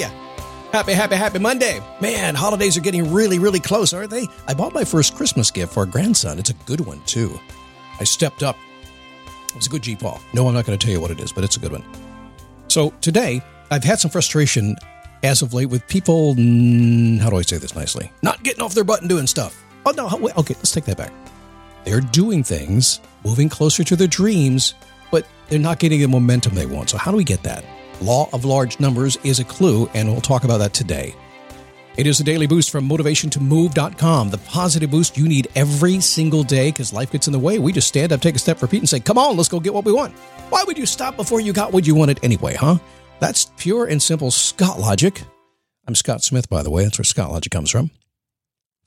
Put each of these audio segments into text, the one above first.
You? Happy, happy, happy Monday. Man, holidays are getting really, really close, aren't they? I bought my first Christmas gift for our grandson. It's a good one, too. I stepped up. It was a good Jeep Paul. No, I'm not going to tell you what it is, but it's a good one. So today, I've had some frustration as of late with people, how do I say this nicely? Not getting off their butt and doing stuff. Oh, no, wait, okay, let's take that back. They're doing things, moving closer to their dreams, but they're not getting the momentum they want. So, how do we get that? Law of large numbers is a clue, and we'll talk about that today. It is a daily boost from motivationtomove.com, the positive boost you need every single day because life gets in the way. We just stand up, take a step, repeat, and say, Come on, let's go get what we want. Why would you stop before you got what you wanted anyway, huh? That's pure and simple Scott logic. I'm Scott Smith, by the way. That's where Scott logic comes from.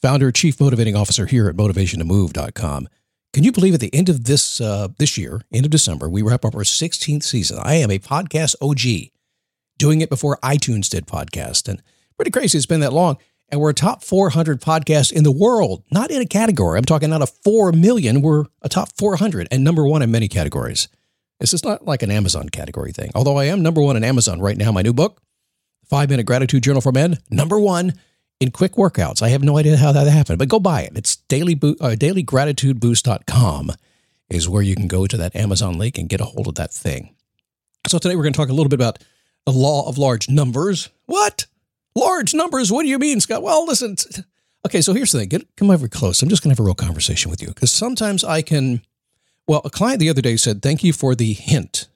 Founder, chief motivating officer here at motivationtomove.com. Can you believe at the end of this uh, this year, end of December, we wrap up our 16th season. I am a podcast OG, doing it before iTunes did podcast, and pretty crazy it's been that long. And we're a top 400 podcast in the world, not in a category. I'm talking out of 4 million, we're a top 400 and number one in many categories. This is not like an Amazon category thing, although I am number one in Amazon right now. My new book, Five Minute Gratitude Journal for Men, number one in quick workouts. I have no idea how that happened, but go buy it. It's daily bo- uh, dailygratitudeboost.com is where you can go to that Amazon link and get a hold of that thing. So today we're going to talk a little bit about the law of large numbers. What? Large numbers? What do you mean, Scott? Well, listen. Okay, so here's the thing. Get come over close. I'm just going to have a real conversation with you because sometimes I can. Well, a client the other day said, "Thank you for the hint,"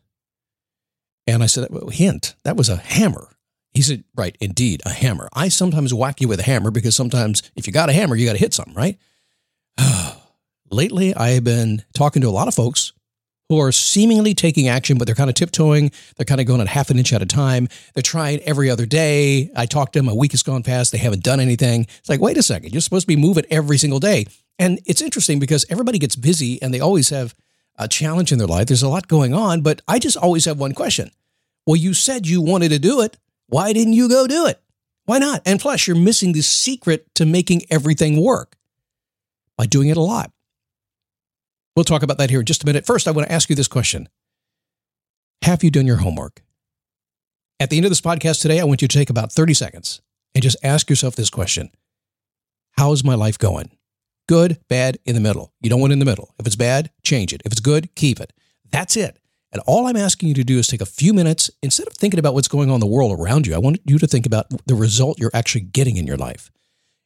and I said, well, "Hint? That was a hammer." He said, Right, indeed, a hammer. I sometimes whack you with a hammer because sometimes if you got a hammer, you got to hit something, right? Lately, I have been talking to a lot of folks who are seemingly taking action, but they're kind of tiptoeing. They're kind of going at half an inch at a time. They're trying every other day. I talked to them, a week has gone past. They haven't done anything. It's like, wait a second, you're supposed to be moving every single day. And it's interesting because everybody gets busy and they always have a challenge in their life. There's a lot going on, but I just always have one question. Well, you said you wanted to do it. Why didn't you go do it? Why not? And plus, you're missing the secret to making everything work by doing it a lot. We'll talk about that here in just a minute. First, I want to ask you this question Have you done your homework? At the end of this podcast today, I want you to take about 30 seconds and just ask yourself this question How's my life going? Good, bad, in the middle. You don't want in the middle. If it's bad, change it. If it's good, keep it. That's it. And all I'm asking you to do is take a few minutes, instead of thinking about what's going on in the world around you, I want you to think about the result you're actually getting in your life.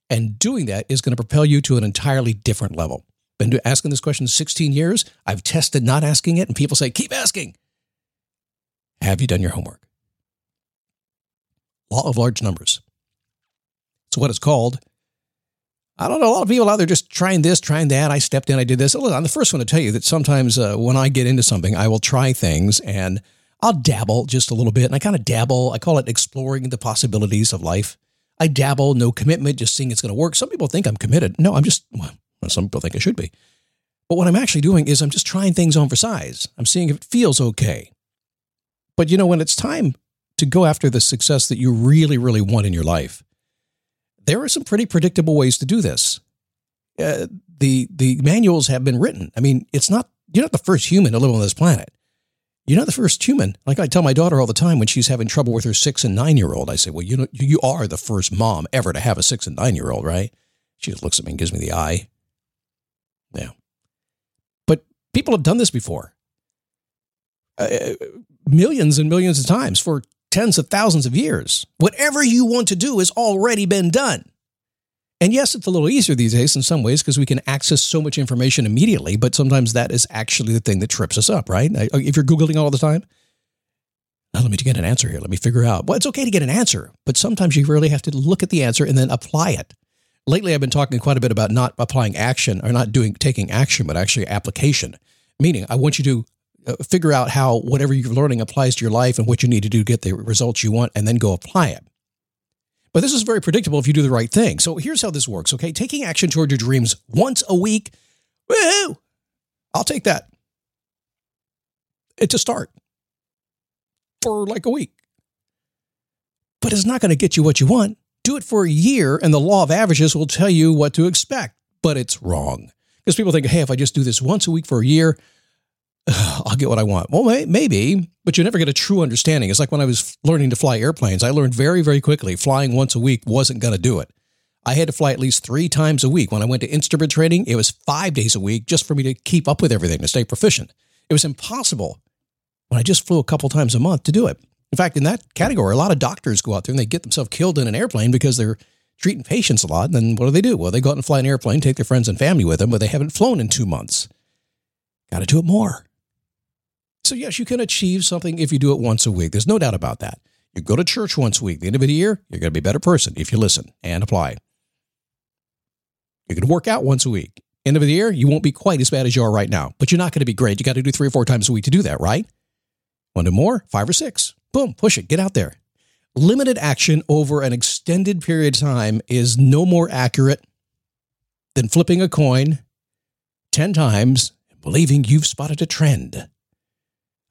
And doing that is going to propel you to an entirely different level. Been asking this question 16 years. I've tested not asking it, and people say, keep asking. Have you done your homework? Law of large numbers. It's what it's called. I don't know. A lot of people out there just trying this, trying that. I stepped in, I did this. I'm the first one to tell you that sometimes uh, when I get into something, I will try things and I'll dabble just a little bit. And I kind of dabble. I call it exploring the possibilities of life. I dabble, no commitment, just seeing it's going to work. Some people think I'm committed. No, I'm just, well, some people think I should be. But what I'm actually doing is I'm just trying things on for size. I'm seeing if it feels okay. But you know, when it's time to go after the success that you really, really want in your life, there are some pretty predictable ways to do this. Uh, the the manuals have been written. I mean, it's not you're not the first human to live on this planet. You're not the first human. Like I tell my daughter all the time when she's having trouble with her six and nine year old, I say, Well, you know, you are the first mom ever to have a six and nine year old, right? She just looks at me and gives me the eye. Yeah. But people have done this before. Uh, millions and millions of times for tens of thousands of years. Whatever you want to do has already been done. And yes, it's a little easier these days in some ways because we can access so much information immediately, but sometimes that is actually the thing that trips us up, right? If you're Googling all the time, now let me get an answer here. Let me figure out. Well, it's okay to get an answer, but sometimes you really have to look at the answer and then apply it. Lately, I've been talking quite a bit about not applying action or not doing taking action, but actually application. Meaning, I want you to Uh, figure out how whatever you're learning applies to your life and what you need to do to get the results you want, and then go apply it. But this is very predictable if you do the right thing. So here's how this works, okay? Taking action toward your dreams once a week, woohoo! I'll take that. It's a start for like a week. But it's not going to get you what you want. Do it for a year, and the law of averages will tell you what to expect. But it's wrong. Because people think, hey, if I just do this once a week for a year, I'll get what I want. Well, maybe, but you never get a true understanding. It's like when I was learning to fly airplanes, I learned very, very quickly flying once a week wasn't going to do it. I had to fly at least three times a week. When I went to instrument training, it was five days a week just for me to keep up with everything, to stay proficient. It was impossible when I just flew a couple times a month to do it. In fact, in that category, a lot of doctors go out there and they get themselves killed in an airplane because they're treating patients a lot. And then what do they do? Well, they go out and fly an airplane, take their friends and family with them, but they haven't flown in two months. Got to do it more. So, yes, you can achieve something if you do it once a week. There's no doubt about that. You go to church once a week. the end of the year, you're going to be a better person if you listen and apply. Going to work out once a week. End of the year, you won't be quite as bad as you are right now, but you're not going to be great. You got to do three or four times a week to do that, right? Want to more? Five or six. Boom, push it, get out there. Limited action over an extended period of time is no more accurate than flipping a coin 10 times and believing you've spotted a trend.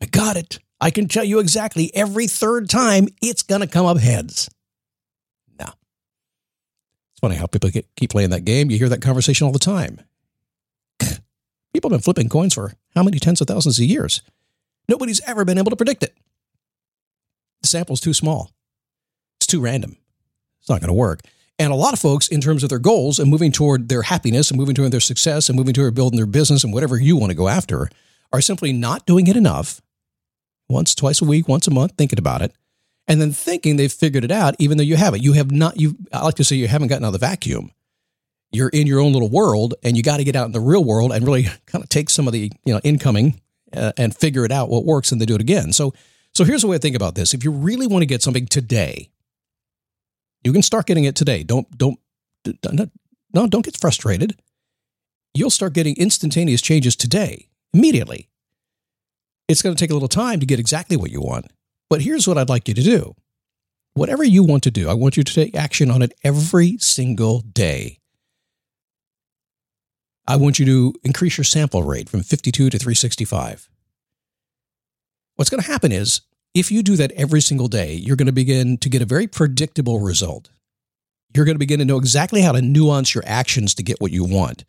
I got it. I can tell you exactly every third time it's going to come up heads. No. It's funny how people get, keep playing that game. You hear that conversation all the time. people have been flipping coins for how many tens of thousands of years? Nobody's ever been able to predict it. The sample's too small. It's too random. It's not going to work. And a lot of folks, in terms of their goals and moving toward their happiness and moving toward their success and moving toward building their business and whatever you want to go after, are simply not doing it enough once, twice a week, once a month, thinking about it, and then thinking they've figured it out, even though you haven't. You have not, you, I like to say, you haven't gotten out of the vacuum. You're in your own little world, and you got to get out in the real world and really kind of take some of the, you know, incoming uh, and figure it out what works and then do it again. So, so here's the way I think about this. If you really want to get something today, you can start getting it today. Don't, don't, no, don't get frustrated. You'll start getting instantaneous changes today, immediately. It's going to take a little time to get exactly what you want. But here's what I'd like you to do. Whatever you want to do, I want you to take action on it every single day. I want you to increase your sample rate from 52 to 365. What's going to happen is if you do that every single day, you're going to begin to get a very predictable result. You're going to begin to know exactly how to nuance your actions to get what you want.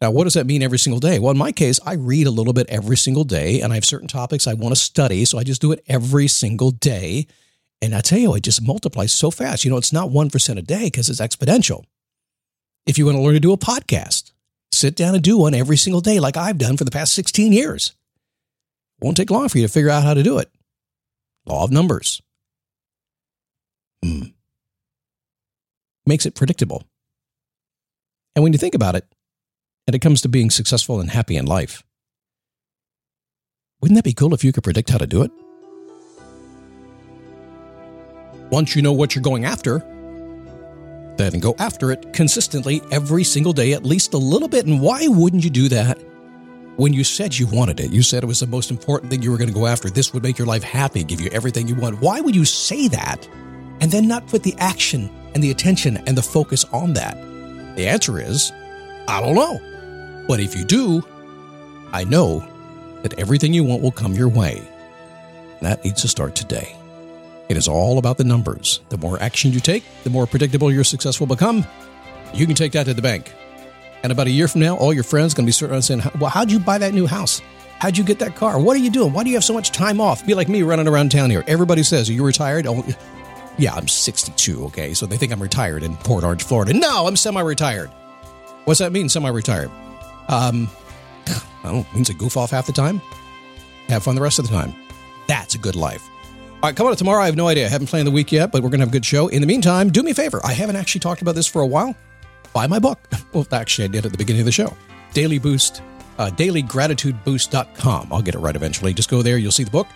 Now, what does that mean every single day? Well, in my case, I read a little bit every single day, and I have certain topics I want to study. So I just do it every single day. And I tell you, it just multiplies so fast. You know, it's not 1% a day because it's exponential. If you want to learn to do a podcast, sit down and do one every single day, like I've done for the past 16 years. Won't take long for you to figure out how to do it. Law of numbers. Hmm. Makes it predictable. And when you think about it, and it comes to being successful and happy in life. Wouldn't that be cool if you could predict how to do it? Once you know what you're going after, then go after it consistently every single day, at least a little bit. And why wouldn't you do that when you said you wanted it? You said it was the most important thing you were going to go after. This would make your life happy, give you everything you want. Why would you say that and then not put the action and the attention and the focus on that? The answer is, I don't know. But if you do, I know that everything you want will come your way. That needs to start today. It is all about the numbers. The more action you take, the more predictable your success will become. You can take that to the bank. And about a year from now, all your friends are going to be saying, Well, how'd you buy that new house? How'd you get that car? What are you doing? Why do you have so much time off? Be like me running around town here. Everybody says, Are you retired? Oh, yeah, I'm 62, okay? So they think I'm retired in Port Orange, Florida. No, I'm semi retired. What's that mean, semi retired? Um, I don't means I goof off half the time. Have fun the rest of the time. That's a good life. All right, coming up tomorrow. I have no idea. I haven't planned the week yet, but we're going to have a good show. In the meantime, do me a favor. I haven't actually talked about this for a while. Buy my book. Well, actually, I did at the beginning of the show. Daily Boost, uh, dailygratitudeboost.com. I'll get it right eventually. Just go there. You'll see the book.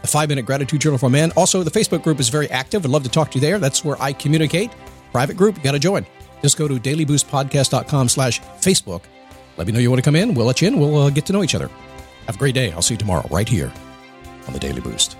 The five minute gratitude journal for man. Also, the Facebook group is very active. I'd love to talk to you there. That's where I communicate. Private group. You got to join. Just go to dailyboostpodcast.com slash Facebook. Let me know you want to come in. We'll let you in. We'll uh, get to know each other. Have a great day. I'll see you tomorrow right here on the Daily Boost.